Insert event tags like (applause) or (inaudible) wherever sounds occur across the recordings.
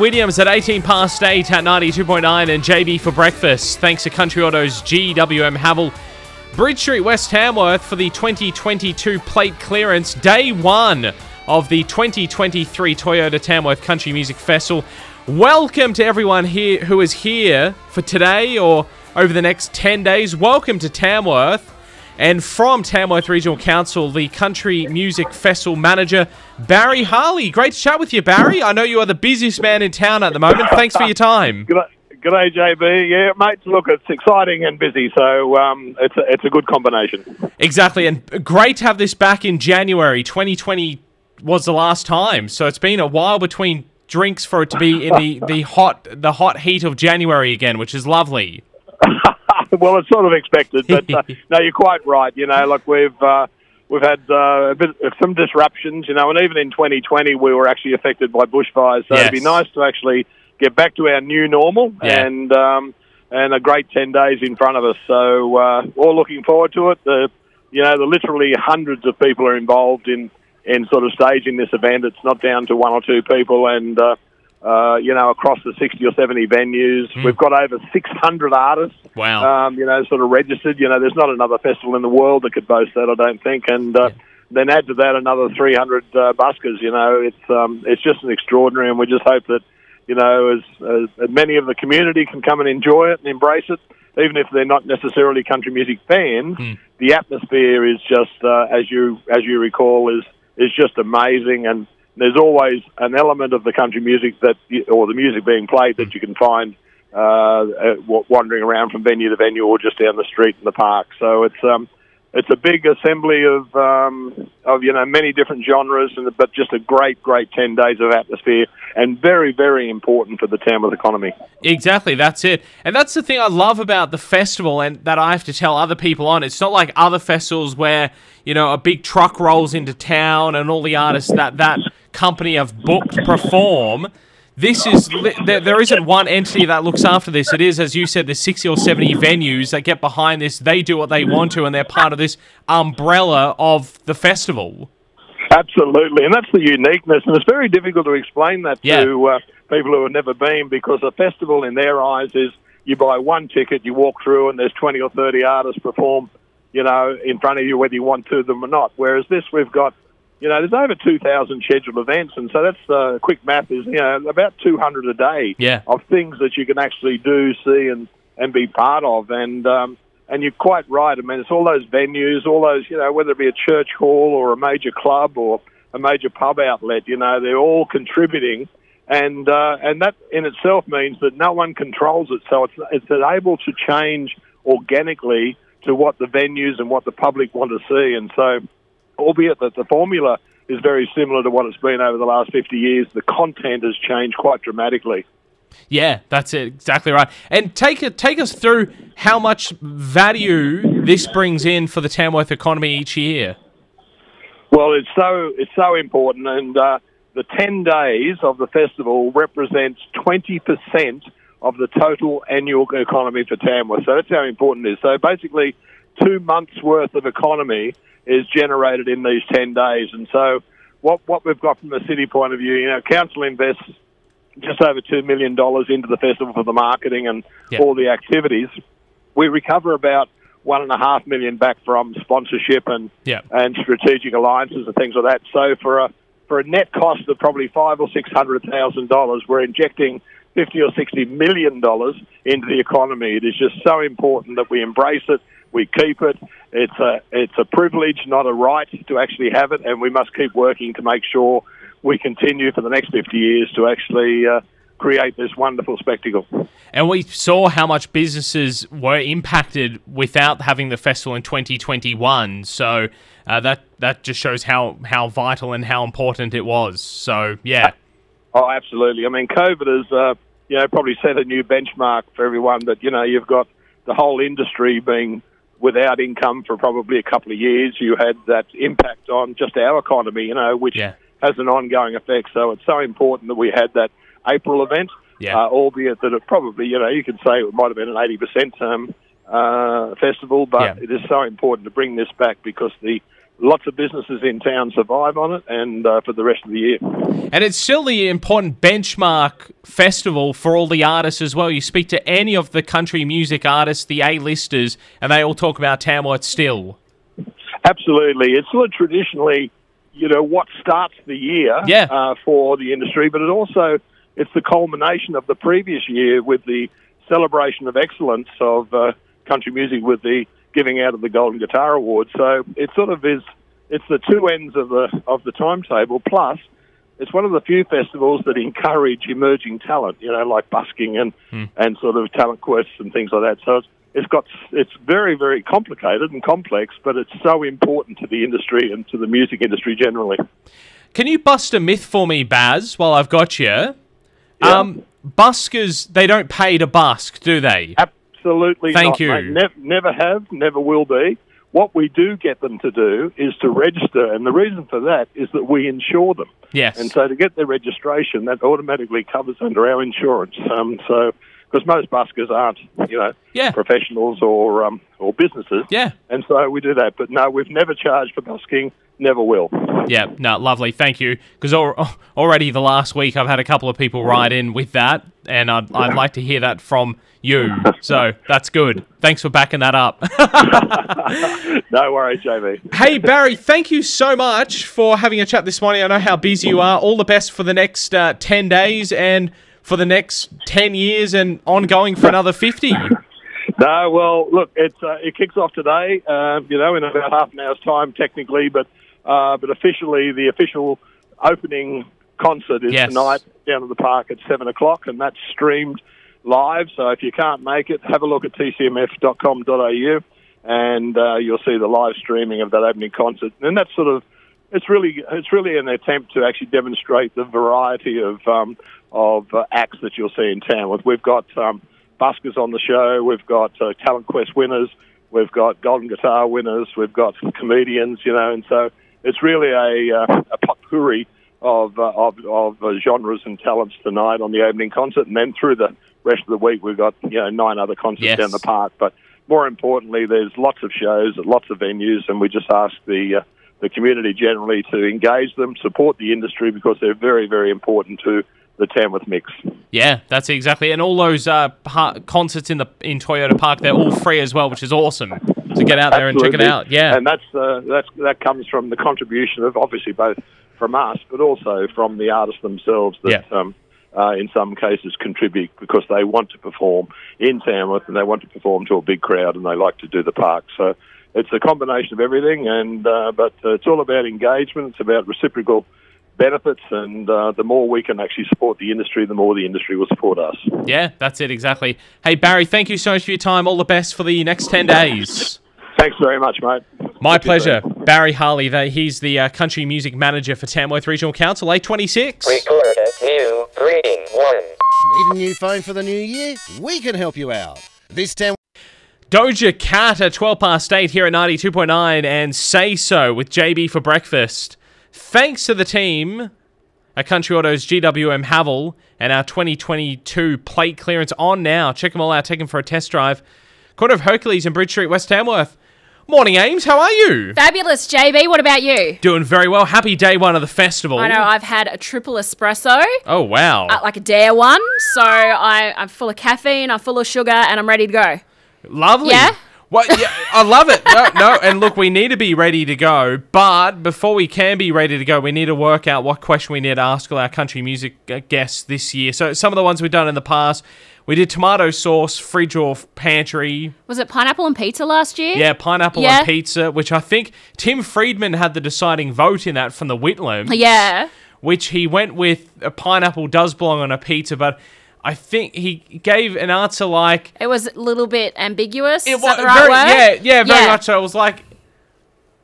Williams at 18 past 8 at 92.9 and JB for breakfast. Thanks to Country Autos GWM Haval. Bridge Street, West Tamworth for the 2022 plate clearance. Day one of the 2023 Toyota Tamworth Country Music Festival. Welcome to everyone here who is here for today or over the next 10 days. Welcome to Tamworth. And from Tamworth Regional Council, the Country Music Festival manager, Barry Harley. Great to chat with you, Barry. I know you are the busiest man in town at the moment. Thanks for your time. (laughs) Good, good day, JB. Yeah, mate. Look, it's exciting and busy, so um, it's a, it's a good combination. Exactly, and great to have this back in January. 2020 was the last time, so it's been a while between drinks for it to be in the, the hot the hot heat of January again, which is lovely. (laughs) well, it's sort of expected, but uh, (laughs) no, you're quite right. You know, like we've uh, we've had uh, a bit some disruptions. You know, and even in 2020, we were actually affected by bushfires. So Yes. it'd be nice to actually get back to our new normal Yeah. and um, and a great 10 days in front of us. So uh, all looking forward to it. The you know, the literally hundreds of people are involved in in sort of staging this event. It's not down to one or two people, and uh, uh, you know, across the 60 or 70 venues, we've got over 600 artists Wow. um, you know, sort of registered. You know, there's not another festival in the world that could boast that, I don't think. And uh, then add to that another 300 uh, buskers. You know, it's um, it's just an extraordinary, and we just hope that you know, as, as, as many of the community can come and enjoy it and embrace it, even if they're not necessarily country music fans. The atmosphere is just, uh, as you as you recall, is is just amazing and. There's always an element of the country music that, or the music being played that you can find uh, uh, wandering around from venue to venue or just down the street in the park. So it's um, it's a big assembly of um, of you know many different genres, and but just a great, great ten days of atmosphere, and very, very important for the Tamworth economy. Exactly, that's it. And that's the thing I love about the festival and that I have to tell other people on. It's not like other festivals where, you know, a big truck rolls into town and all the artists that that company have booked perform. This is there, there isn't one entity that looks after this. It is, as you said, the sixty or seventy venues that get behind this. They do what they want to, and they're part of this umbrella of the festival. Absolutely, and that's the uniqueness, and it's very difficult to explain that Yeah. to uh, people who have never been, because a festival in their eyes is you buy one ticket, you walk through, and there's twenty or thirty artists perform, you know, in front of you, whether you want to them or not. Whereas this, we've got, you know, there's over two thousand scheduled events, and so that's uh, quick math is you know about two hundred a day Yeah. of things that you can actually do, see, and and be part of, and. Um, and you're quite right. I mean, it's all those venues, all those, you know, whether it be a church hall or a major club or a major pub outlet, you know, they're all contributing. And, uh, and that in itself means that no one controls it. So it's, it's able to change organically to what the venues and what the public want to see. And so, albeit that the formula is very similar to what it's been over the last 50 years, the content has changed quite dramatically. Yeah, that's it. Exactly right. And take it, take us through how much value this brings in for the Tamworth economy each year. Well, it's so it's so important, and uh, the ten days of the festival represents twenty percent of the total annual economy for Tamworth. So that's how important it is. So basically, two months worth of economy is generated in these ten days, and so what what we've got from the city point of view, you know, council invests just over two million dollars into the festival for the marketing and Yeah. all the activities. We recover about one and a half million back from sponsorship and Yeah. and strategic alliances and things like that. So for a for a net cost of probably five or six hundred thousand dollars, we're injecting fifty or sixty million dollars into the economy. It is just so important that we embrace it, we keep it. It's a it's a privilege, not a right, to actually have it, and we must keep working to make sure we continue for the next fifty years to actually uh, create this wonderful spectacle. And we saw how much businesses were impacted without having the festival in 2021. So uh, that that just shows how how vital and how important it was. So yeah, Oh, absolutely. I mean, COVID has, uh, you know, probably set a new benchmark for everyone. That you know, you've got the whole industry being without income for probably a couple of years. You had that impact on just our economy, you know, which Yeah. has an ongoing effect. So it's so important that we had that April event, Yeah. uh, albeit that it probably, you know, you could say it might have been an 80% um, uh, festival, but Yeah. it is so important to bring this back because the lots of businesses in town survive on it, and uh, for the rest of the year. And it's still the important benchmark festival for all the artists as well. You speak to any of the country music artists, the A-listers, and they all talk about Tamworth still. Absolutely, it's sort of traditionally, you know, what starts the year Yeah. uh, for the industry, but it also it's the culmination of the previous year with the celebration of excellence of uh, country music with the giving out of the Golden Guitar Award. So it sort of is it's the two ends of the of the timetable. Plus, it's one of the few festivals that encourage emerging talent. You know, like busking and and sort of talent quests and things like that. So it's it's got it's very very complicated and complex, but it's so important to the industry and to the music industry generally. Can you bust a myth for me, Baz, while I've got you? Um, buskers, they don't pay to busk, do they? Absolutely. Thank not, you. mate. Never have, never will be. What we do get them to do is to register, and the reason for that is that we insure them. Yes. And so to get their registration, that automatically covers under our insurance. Um, so because most buskers aren't, you know, Yeah. professionals or um, or businesses. Yeah. And so we do that. But no, we've never charged for busking. Never will. Yeah, no, lovely. Thank you. Because (laughs) already the last week I've had a couple of people write in with that, and I'd, I'd like to hear that from you. (laughs) So that's good. Thanks for backing that up. (laughs) No worries, JB. hey, Barry, thank you so much for having a chat this morning. I know how busy you are. All the best for the next uh, 10 days and for the next 10 years and ongoing for another 50. No, well, look, it's uh, it kicks off today. Uh, you know, in about half an hour's time, technically, but uh, but officially, the official opening concert is Yes. tonight down at the park at seven o'clock, and that's streamed live. So if you can't make it, have a look at tcmf.com.au, and uh, you'll see the live streaming of that opening concert. And that's sort of it's really it's really an attempt to actually demonstrate the variety of um, of uh, acts that you'll see in town. We've got um, buskers on the show, we've got uh, Talent Quest winners, we've got Golden Guitar winners, we've got comedians, you know, and so it's really a uh, a potpourri of uh, of, of uh, genres and talents tonight on the opening concert, and then through the rest of the week we've got you know nine other concerts Yes. down the park, but. More importantly, there's lots of shows at lots of venues, and we just ask the uh, the community generally to engage them, support the industry because they're very, very important to the Tamworth mix. Yeah, that's exactly. And all those uh, par- concerts in the in Toyota Park, they're all free as well, which is awesome. So get out there and check it out. Yeah. and that's uh, that's that comes from the contribution of obviously both from us, but also from the artists themselves that. Yeah. Um, uh, in some cases, contribute because they want to perform in Tamworth and they want to perform to a big crowd and they like to do the park. So it's a combination of everything, and uh, but uh, it's all about engagement. It's about reciprocal benefits, and uh, the more we can actually support the industry, the more the industry will support us. Yeah, that's it exactly. Hey Barry, thank you so much for your time. All the best for the next ten days. Thanks very much, mate. My Talk to you pleasure. soon. Barry Harley, the, he's the uh, country music manager for Tamworth Regional Council, A26. Record a new greeting one. Need a new phone for the new year? We can help you out. This time. Doja Cat at 12 past 8 here at 92.9 and Say So with JB for breakfast. Thanks to the team at Country Autos GWM Havel and our 2022 plate clearance on now. Check them all out. Take them for a test drive. Corner of Hercules in Bridge Street, West Tamworth. Morning, Ames. How are you? Fabulous, JB. What about you? Doing very well. Happy day one of the festival. I know I've had a triple espresso, Oh, wow. uh, like a dare one. So I, I'm full of caffeine, I'm full of sugar, and I'm ready to go. Lovely. Yeah? What? Yeah, I love it. No, no, and look, we need to be ready to go. But before we can be ready to go, we need to work out what question we need to ask all our country music uh, guests this year. So some of the ones we've done in the past, we did tomato sauce, fridge or pantry. Was it pineapple and pizza last year? Yeah, pineapple Yeah. on pizza, which I think Tim Friedman had the deciding vote in that from the Whitlam. Yeah. which he went with a pineapple does belong on a pizza, but I think he gave an answer like It was a little bit ambiguous. It was right very, word? yeah, yeah, very Yeah. much so. It was like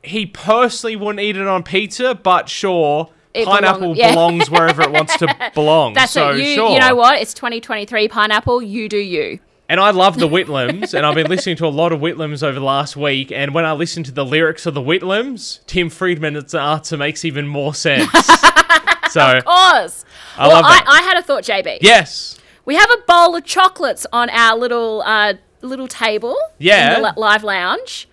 he personally wouldn't eat it on pizza, but sure, It pineapple belong- yeah. belongs wherever it wants to (laughs) belong. That's so it. You, sure. you know what? It's 2023 pineapple. You do you. And I love the Whitlams, and I've been listening to a lot of Whitlams over the last week. And when I listen to the lyrics of the Whitlams, Tim Friedman's answer makes even more sense. (laughs) so Of course. I well, love I, that. I had a thought, JB. yes, We have a bowl of chocolates on our little uh, little table. Yeah. In the live lounge.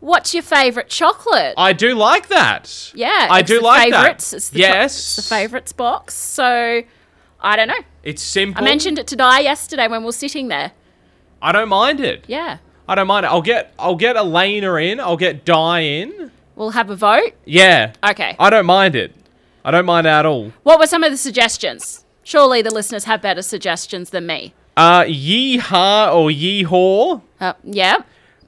What's your favourite chocolate? I do like that. yeah, I do like favourites. that. It's the yes, it's the favourites box. So I don't know. It's simple. I mentioned it to Di yesterday when we were sitting there. I don't mind it. Yeah, I don't mind it. I'll get I'll get Elena in. I'll get Di in. we'll have a vote. Yeah. Okay. I don't mind it. I don't mind it at all. What were some of the suggestions? Surely the listeners have better suggestions than me. Uh, yeehaw or yeehaw, Uh, yeah,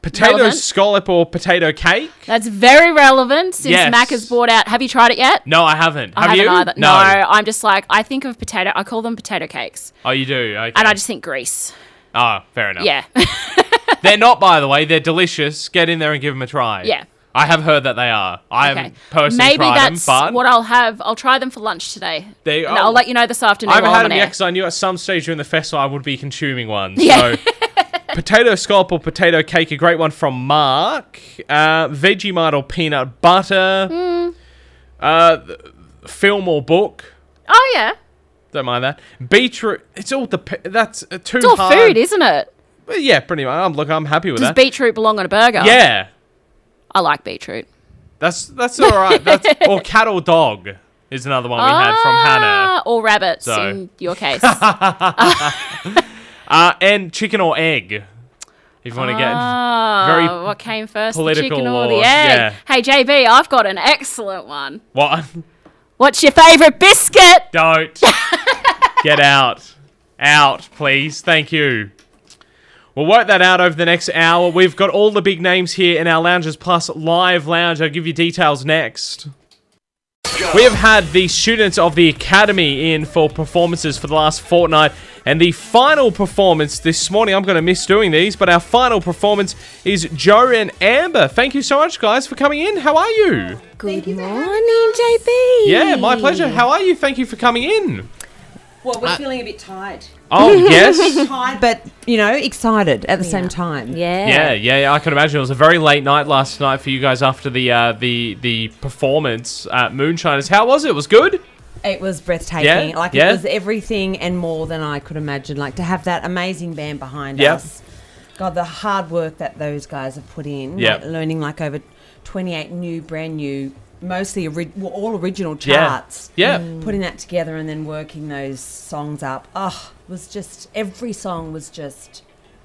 potato Relevant. scallop or potato cake. that's very relevant since Yes. Mac has brought out. Have you tried it yet? No, I haven't. I Have haven't you? either. No. I'm just like I think of potato. I call them potato cakes, Oh, you do. Okay. and I just think grease. Oh, fair enough. Yeah, (laughs) They're not, by the way. They're delicious. Get in there and give them a try. Yeah. I have heard that they are. I okay. haven't personally Maybe tried that's them, but what I'll have. I'll try them for lunch today. There you And go. I'll let you know this afternoon. I haven't had them on yet because I knew at some stage during the festival I would be consuming one. Yeah. So, (laughs) potato scallop or potato cake, a great one from Mark. Uh, Vegemite or peanut butter. Hmm. Uh, film or book. Oh yeah, Don't mind that. Beetroot. It's all the. That's uh, too it's all hard. food, isn't it? But yeah, pretty much. I'm, look, I'm happy with Does that. Does beetroot belong on a burger? yeah, I like beetroot. that's that's all right. That's (laughs) or cat or dog is another one we had from Hannah. Ah, Or rabbits So. in your (laughs) case. Uh, and chicken or egg. If you want to get Ah, very what came first, the political chicken or or- the egg? yeah. Hey JB, I've got an excellent one. what? What's your favourite biscuit? Don't (laughs) get out, out, please. Thank you. We'll work that out over the next hour. We've got all the big names here in our Loungers Plus live lounge. I'll give you details next. We have had the students of the Academy in for performances for the last fortnight, and the final performance this morning, I'm going to miss doing these, but our final performance is Joe and Amber. Thank you so much, guys, for coming in. How are you? Good morning, JB. Yeah, my pleasure. How are you? Thank you for coming in. Well, we're uh, feeling a bit tired. Oh, (laughs) yes. Tired, but, you know, excited at the same time. Yeah. Yeah, yeah, yeah, I can imagine. It was a very late night last night for you guys after the uh, the the performance at Moonshiners. How was it? It was good. It was breathtaking. Yeah, Like, yeah. it was everything and more than I could imagine. Like, to have that amazing band behind Yep. us. God, the hard work that those guys have put in. Yep. Like, learning, like, over 28 new, brand new, mostly ori- well, all original Yeah. charts. Yeah. Putting that together and then working those songs up. Oh, it was just, every song was just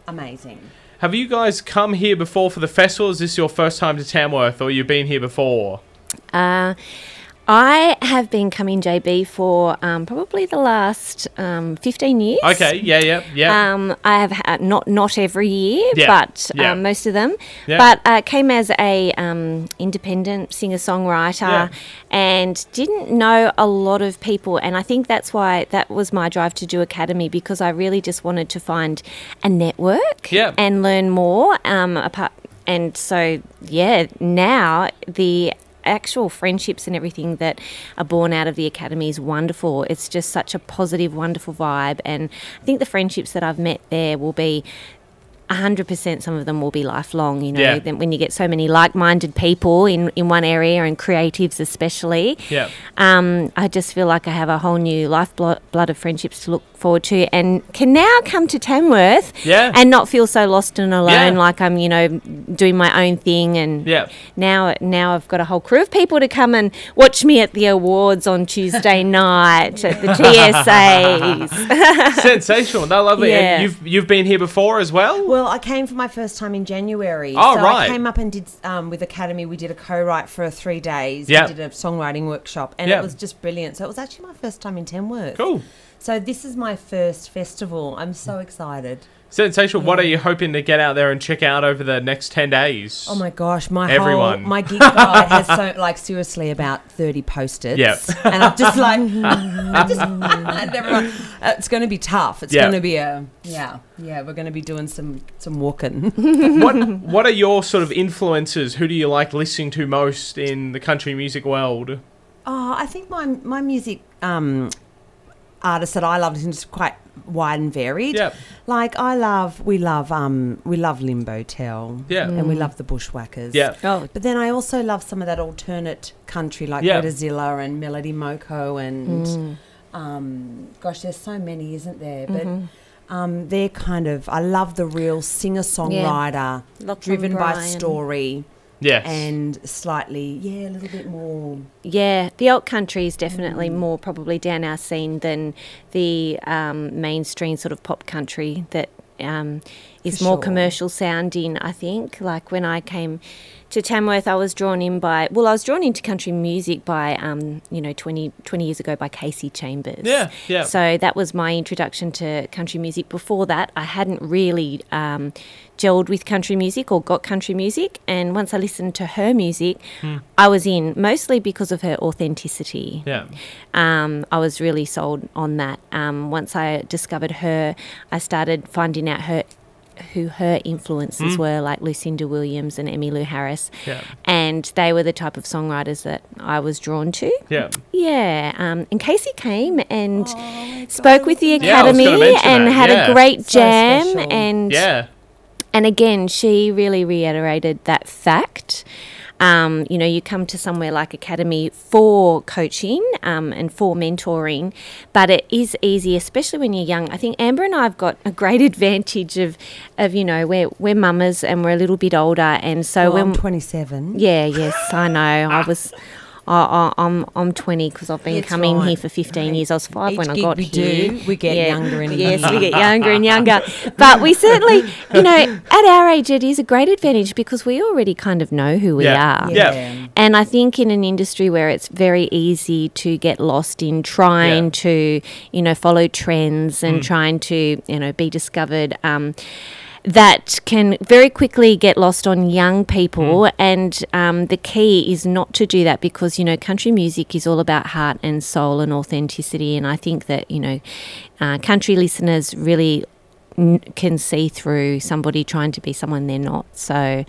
amazing. Have you guys come here before for the festival? Is this your first time to Tamworth, or you've been here before? Uh, I have been coming JB for um, probably the last um, 15 years. Okay, yeah, yeah, yeah. Um, I have had not not every year, Yeah, but yeah. um, most of them. Yeah. But uh, came as a um, independent singer songwriter, Yeah. and didn't know a lot of people. And I think that's why that was my drive to do academy because I really just wanted to find a network Yeah. and learn more. Um, apart, and so yeah, now the actual friendships and everything that are born out of the academy is wonderful. It's just such a positive, wonderful vibe, and I think the friendships that I've met there will be. 100% some of them will be lifelong you know Yeah. then when you get so many like-minded people in, in one area and creatives especially Yeah. um, I just feel like I have a whole new lifeblood blood of friendships to look forward to and can now come to Tamworth Yeah. and not feel so lost and alone Yeah. like I'm you know doing my own thing and Yeah. now now I've got a whole crew of people to come and watch me at the awards on Tuesday (laughs) night at the TSAs (laughs) Sensational. No, lovely. Yeah. And you've you've been here before as well. Well, I came for my first time in January. Oh, so right. I came up and did um, with Academy. We did a co-write for three days. Yeah. We did a songwriting workshop, and Yeah. it was just brilliant. So it was actually my first time in Tamworth. Cool. So this is my first festival. I'm so excited. Sensational. What are you hoping to get out there and check out over the next ten days? Oh my gosh, my Everyone. whole my gig guide has so like seriously about thirty post-its. Yep. and I'm just like, I'm just, everyone, it's going to be tough. It's Yeah. going to be a yeah, yeah. We're going to be doing some some walking. (laughs) what What are your sort of influences? Who do you like listening to most in the country music world? Oh, I think my my music um, artists that I love is quite wide and varied. Yep. Like I love, we love, um, we love Limbo Tell. Yeah. And we love the Bushwhackers. Yeah. oh But then I also love some of that alternate country like Yeah. Redazilla and Melody Moko and um, gosh, there's so many, isn't there? But um, they're kind of I love the real singer songwriter Lachlan driven by Bryan. story. Yes. and slightly, yeah, a little bit more. Yeah, the alt country is definitely Mm. more probably down our scene than the um, mainstream sort of pop country that um, is more sure. commercial sounding. I think. Like when I came to Tamworth, I was drawn in by well, I was drawn into country music by um, you know 20, 20 years ago by Casey Chambers. Yeah, yeah. So that was my introduction to country music. Before that, I hadn't really um, gelled with country music or got country music. And once I listened to her music, I was in mostly because of her authenticity. Yeah. Um, I was really sold on that. Um, once I discovered her, I started finding out her who her influences were, like Lucinda Williams and Emmylou Harris. Yeah. And they were the type of songwriters that I was drawn to. Yeah. Yeah, um, and Casey came and spoke with the Yeah, I was academy gonna and that, had yeah. a great So jam. special. and Yeah. and again, she really reiterated that fact. Um, you know, you come to somewhere like Academy for coaching um, and for mentoring, but it is easy, especially when you're young. I think Amber and I have got a great (laughs) advantage of, of you know, we're we're mamas and we're a little bit older, and so Well, when I'm 27. yeah, yes, I know. I was. (laughs) I, I, I'm I'm 20 because I've been That's coming here for 15 years. I was five Each when I gig got we here. do, we get younger and younger. yes, we get younger and younger. But we certainly, you know, at our age, it is a great advantage because we already kind of know who we Yeah. are. Yeah. And I think in an industry where it's very easy to get lost in trying Yeah. to, you know, follow trends and Mm. trying to, you know, be discovered, um, that can very quickly get lost on young people. Mm. And um, the key is not to do that because, you know, country music is all about heart and soul and authenticity. And I think that, you know, uh, country listeners really can see through somebody trying to be someone they're not. So,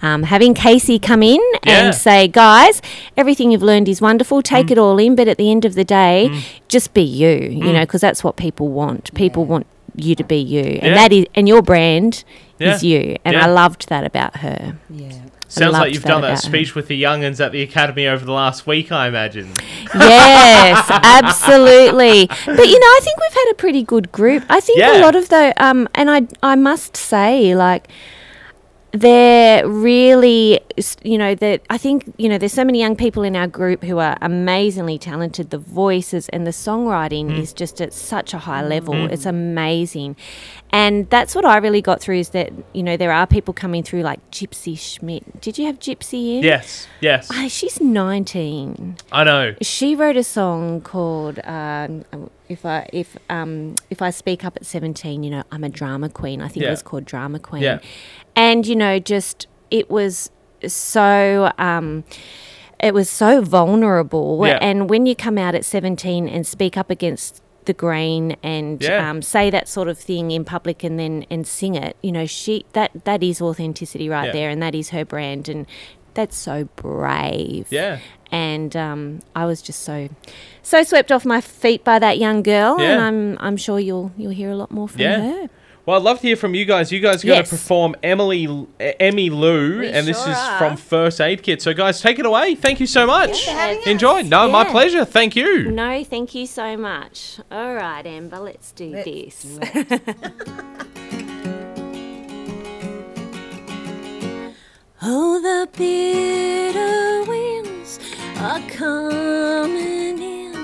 um, having Casey come in Yeah. and say, guys, everything you've learned is wonderful, take it all in, but at the end of the day, just be you, you know, because that's what people want. People want you to be you, and Yeah. that is, and your brand Yeah. is you. And Yeah. I loved that about her. Yeah. Sounds like you've that done that about her. speech with the youngins at the academy over the last week, I imagine. yes, (laughs) absolutely. But you know, I think we've had a pretty good group. I think Yeah. a lot of the um, and I I must say, like they're really, you know, that I think you know, there's so many young people in our group who are amazingly talented. The voices and the songwriting Mm. is just at such a high level. It's amazing, and that's what I really got through is that you know there are people coming through like Gypsy Schmidt. Did you have Gypsy in? Yes, yes. Ah, she's 19 I know. she wrote a song called um, "If I If Um If I Speak Up at 17." You know, I'm a drama queen. I think Yeah. it was called Drama Queen. Yeah. And you know, just it was so. Um, it was so vulnerable, Yeah. and when you come out at 17 and speak up against the grain and Yeah. um, say that sort of thing in public and then and sing it, you know, she that that is authenticity right there, and that is her brand, and that's so brave Yeah. And um, I was just so so swept off my feet by that young girl, and I'm I'm sure you'll you'll hear a lot more from Yeah. her. Well, I'd love to hear from you guys. You guys are going Yes. to perform Emily uh, Emmy Lou, We and this is are. from First Aid Kit. So, guys, take it away. Thank you so much. for having us. Enjoy. No, my pleasure. Thank you. No, thank you so much. All right, Amber, let's do Let's this. do. (laughs) Oh, the bitter winds are coming in,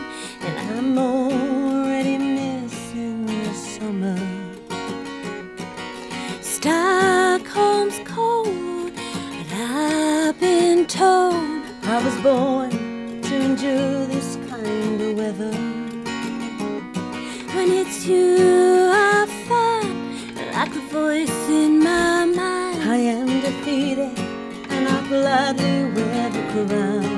and I'm already missing the summer. Stockholm's cold, but I've been told I was born to endure this kind of weather. When it's you, I find like a voice in my mind. I am defeated, and I gladly wear the crown.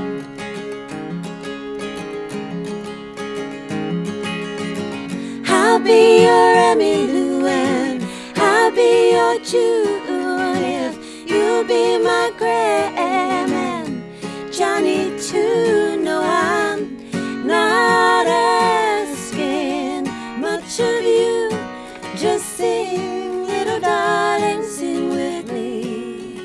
Emmy Lou and I'll be your June if you'll be my Graham and Johnny too. No, I'm not asking much of you. Just sing, little darling, sing with me.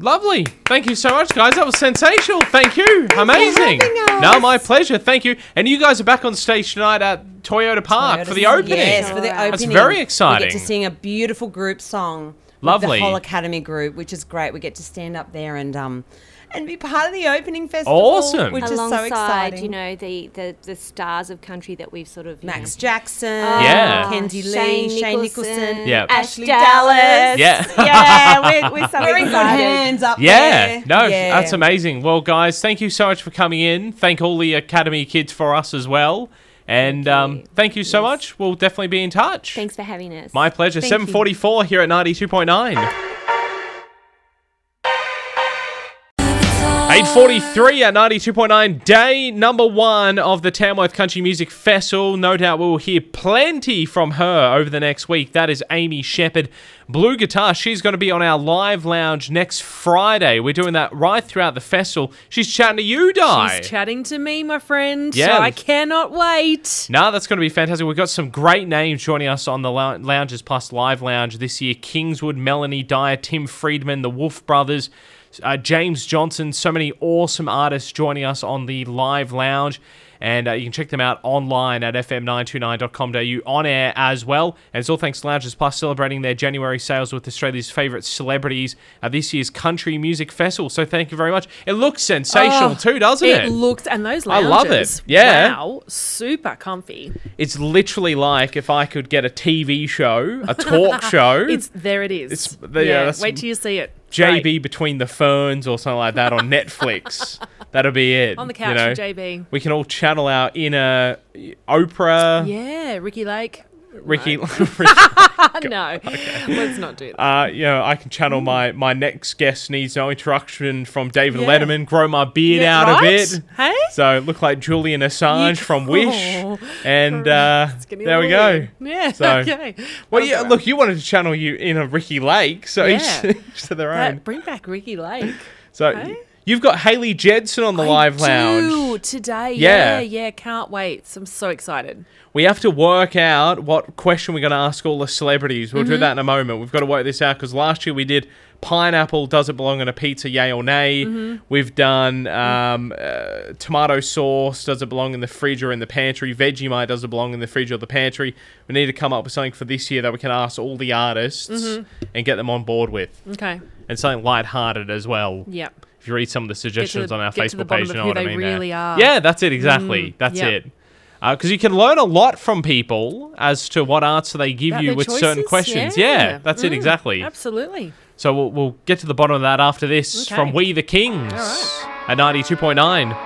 Lovely. Thank you so much, guys. That was sensational. Thank you. Amazing. having. No, my pleasure. Thank you. And you guys are back on stage tonight at Toyota Park for the opening. Yes, for the opening. That's very We exciting. get to sing a beautiful group song. with Lovely. The whole Academy group, which is great. We get to stand up there and um and be part of the opening festival. Awesome. Which is so Alongside, exciting. you know, the, the, the stars of country that we've sort of Max know, Jackson, Yeah. Kenzie Lee, Shane Shane Nicholson, Nicholson, Yeah. Ashley Dallas. Yeah. (laughs) yeah, we're, we're so We're in good excited. hands up Yeah, there. no, Yeah. that's amazing. Well, guys, thank you so much for coming in. Thank all the Academy kids for us as well. And Thank um, you. thank you so Yes. much. We'll definitely be in touch. Thanks for having us. My pleasure. Thank you. 744 here at 92.9. 843 at 92.9, day number one of the Tamworth Country Music Festival. No doubt we will hear plenty from her over the next week. That is Amy Shepherd, blue guitar. She's going to be on our live lounge next Friday. We're doing that right throughout the festival. She's chatting to you, Di. She's chatting to me, my friend. Yeah. I cannot wait. No, that's going to be fantastic. We've got some great names joining us on the lou- Lounges Plus Live Lounge this year. Kingswood, Melanie Dyer, Tim Friedman, the Wolf Brothers, uh, James Johnson. So many awesome artists joining us on the Live Lounge. And uh, you can check them out online at fm929.com.au on air as well. And it's all thanks to Lounges Plus celebrating their January sales with Australia's favourite celebrities at this year's Country Music Festival. So thank you very much. It looks sensational Oh, too, doesn't it? It looks, and those lounges. I love it. Yeah. Wow, super comfy. It's literally like if I could get a TV show, a talk (laughs) show, It's there. It is. It's- yeah, yeah. wait till you see it. JB Great. between the ferns or something like that on (laughs) Netflix. That'll be it. on the you couch know? with JB. We can all channel our inner Oprah, Yeah, Ricky Lake. Ricky. (laughs) (laughs) no, (laughs) let's not do that. uh, you know, I can channel my my next guest needs no introduction from David Yeah. Letterman. Grow my beard Yeah, out right? a bit. Hey? So look like Julian Assange from Wish, Oh, and uh, there we go. Yeah. So- okay. Well, yeah. Look, you wanted to channel you in a Ricky Lake, so Yeah. each, each to their That- own. bring back Ricky Lake. So Hey? You've got Haley Jedson on the live I lounge. today. Yeah. Yeah. yeah, Can't wait. I'm so excited. We have to work out what question we're going to ask all the celebrities. We'll Mm-hmm. do that in a moment. We've got to work this out because last year we did pineapple. Does it belong on a pizza? Yay or nay? Mm-hmm. We've done um, uh, tomato sauce. Does it belong in the fridge or in the pantry? Vegemite. Does it belong in the fridge or the pantry? We need to come up with something for this year that we can ask all the artists Mm-hmm. and get them on board with, Okay. and something light-hearted as well. Yep. If you read some of the suggestions the- on our get to the Facebook page, you know what I mean. really. Yeah, that's it exactly. that's yeah. it. Because you can learn a lot from people as to what answer they give About you with certain questions. Yeah, Yeah. that's it Mm, exactly. Absolutely. So we'll, we'll get to the bottom of that after this Okay. from We the Kings at 92.9.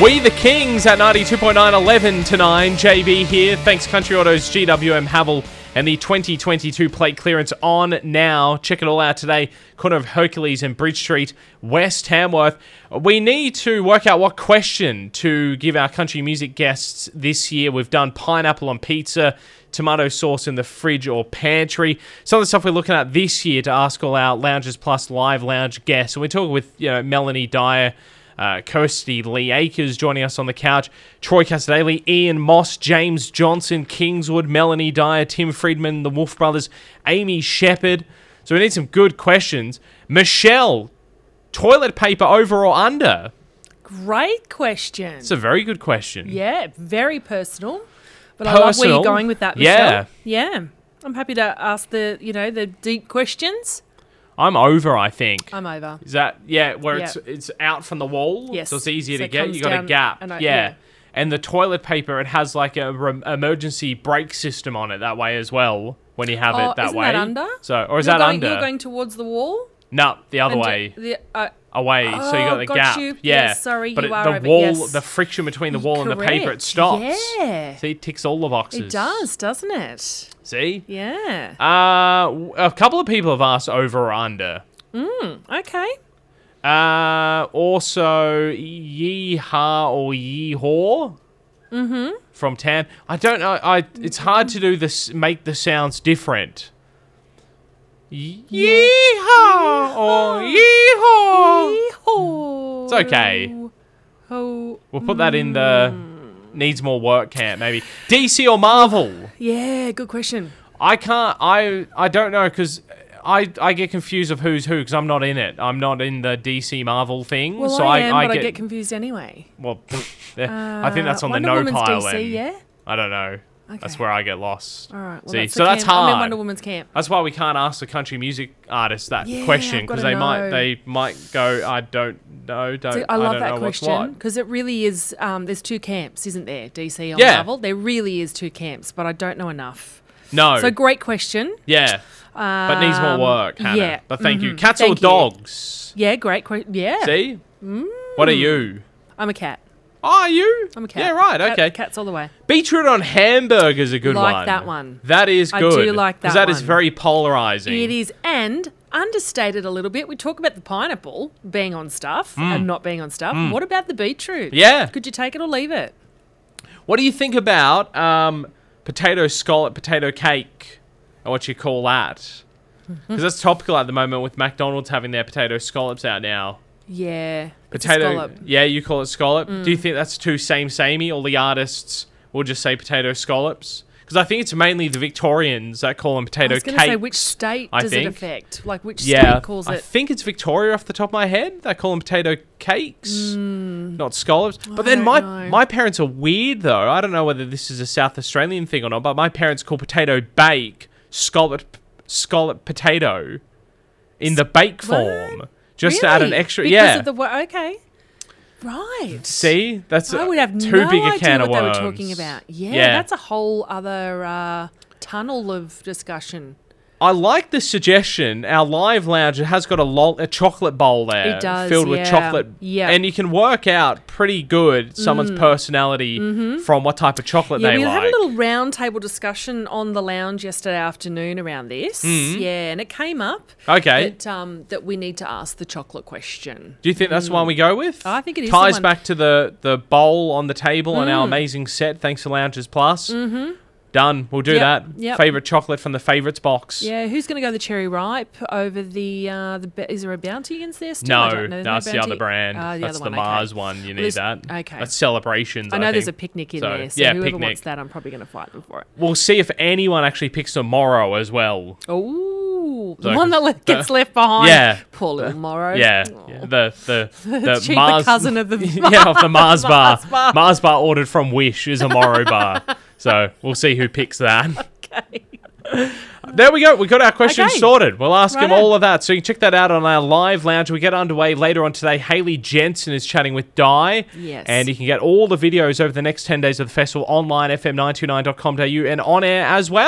We the Kings at 92.9, 11 to 9. JB here. Thanks, Country Autos, GWM Havel, and the 2022 plate clearance on now. Check it all out today. Corner of Hercules and Bridge Street, West Hamworth. We need to work out what question to give our country music guests this year. We've done pineapple on pizza, tomato sauce in the fridge or pantry. Some of the stuff we're looking at this year to ask all our Lounges Plus live lounge guests. And we're talking with you know, Melanie Dyer uh, Kirsty Lee Akers joining us on the couch, Troy Casadale, Ian Moss, James Johnson, Kingswood, Melanie Dyer, Tim Friedman, the Wolf Brothers, Amy Shepherd. So we need some good questions. Michelle, toilet paper over or under? Great question. It's a very good question. yeah, very personal. But I love where you're going with that, Yeah. Yeah. I'm happy to ask the, you know, the deep questions. I'm over, I think. I'm over. Is that yeah, where Yeah. it's it's out from the wall? Yes. So it's easier So to it get. You got a gap. and I- yeah. yeah. And the toilet paper, it has like a rem- emergency brake system on it that way as well. When you have Oh, it that isn't way. that under? So, or is You're that going, under? You're going towards the wall? No, the other And way. The, uh, Away. so you got Oh, the got gap. you. Yeah. Sorry, but you it, are the over- wall, yes. the friction between the wall and the paper, it stops. Yeah. See, it ticks all the boxes. it does, doesn't it? See. Yeah. Uh, a couple of people have asked over or under. Mm, okay. Uh, also, yeehaw or yeehaw. Mm-hmm. From Tan. I don't know. I. It's hard to do this. Make the sounds different. Yeehaw or yeehaw. Yeehaw. It's okay. Oh, We'll put that in the needs more work camp maybe. DC or Marvel. yeah, good question. I can't. I I don't know because. I, I get confused of who's who because I'm not in it. I'm not in the DC Marvel thing, Well, so I, I, am, I but get, I get confused anyway. well. pfft, (laughs) yeah, I think that's Uh, on Wonder the no Woman's pile. DC, then. yeah? I don't know. That's where I get lost. All right. Well, See, that's so that's camp. I'm in hard. Wonder Woman's camp. That's why we can't ask the country music artist that Yeah, question because they might they might go I don't know don't See, I love don't that know question because it really is. Um, there's two camps, isn't there? DC or Yeah. Marvel. There really is two camps, but I don't know enough. No, So great question. yeah, but needs more Um, work. Hannah. yeah, but thank you. mhm, Cats or thank you. dogs? Yeah, great question. Yeah, See, what are you? I'm a cat. Are you? I'm a cat. Yeah, right. Cat- Okay. cats all the way. Beetroot on hamburger is a good Like one. Like that one. That is good. I do like that that is very polarizing. It is, and understated a little bit. We talk about the pineapple being on stuff and not being on stuff. What about the beetroot? Mm. Yeah. Could you take it or leave it? What do you think about um, potato scallop, potato cake, or what you call that? (laughs) Because that's topical at the moment with McDonald's having their potato scallops out now. Yeah. Potato, scallop. Mm. yeah, you call it scallop. Do you think that's too same samey? All the artists will just say potato scallops? Because I think it's mainly the Victorians that call them I potato was going cakes. to say, which state I does think. it affect? Like, which yeah, state calls it? I think it's Victoria off the top of my head. They call them potato cakes, not scallops. But then my know. my parents are weird though. I don't know whether this is a South Australian thing or not. But my parents call potato bake scallop scallop potato in the bake form, just to add an extra. Because yeah, Of the, wo- okay. Right. see, that's I would have too no big a idea can what of they were talking about. Yeah, Yeah. that's a whole other uh, tunnel of discussion. I like the suggestion. Our live lounge has got a, lo- a chocolate bowl there, It does, filled with chocolate. Yeah. and you can work out pretty good someone's personality from what type of chocolate Mm. Mm-hmm. Yeah, they we like. had a little round table discussion on the lounge yesterday afternoon around this. Yeah, and it came up Mm-hmm. Okay. that um, that we need to ask the chocolate question. Do you think that's the one we go with? I think it Ties back to the the bowl on the table on Mm. our amazing set. Thanks to Lounges Plus. Mm-hmm. Done. We'll do Yep, that. yep. Favorite chocolate from the favorites box. Yeah, who's going to go the cherry ripe over the uh, the? Is there a bounty against there? Still? No, I don't know. That's the other brand. Ah, the that's other the one, okay. Mars one. You need There's- that. okay. That's celebrations. I know there's think. a picnic in So, there, so yeah, whoever picnic. wants that, I'm probably going to fight them for it. We'll see if anyone actually picks tomorrow as well. Ooh, the one that le- the- gets left behind. Yeah. poor little Morrow. Yeah, yeah, the (laughs) the the Cheaper Mars cousin of the (laughs) (laughs) yeah of the Mars bar. Mars bar. Mars bar ordered from Wish is a Morrow bar. So we'll see who picks that. (laughs) Okay. There we go. We got our questions Okay. sorted. We'll ask him Righto. all of that. So you can check that out on our live lounge. We get underway later on today. Haley Jensen is chatting with Di. Yes. And you can get all the videos over the next 10 days of the festival online, fm929.com.au, and on air as well.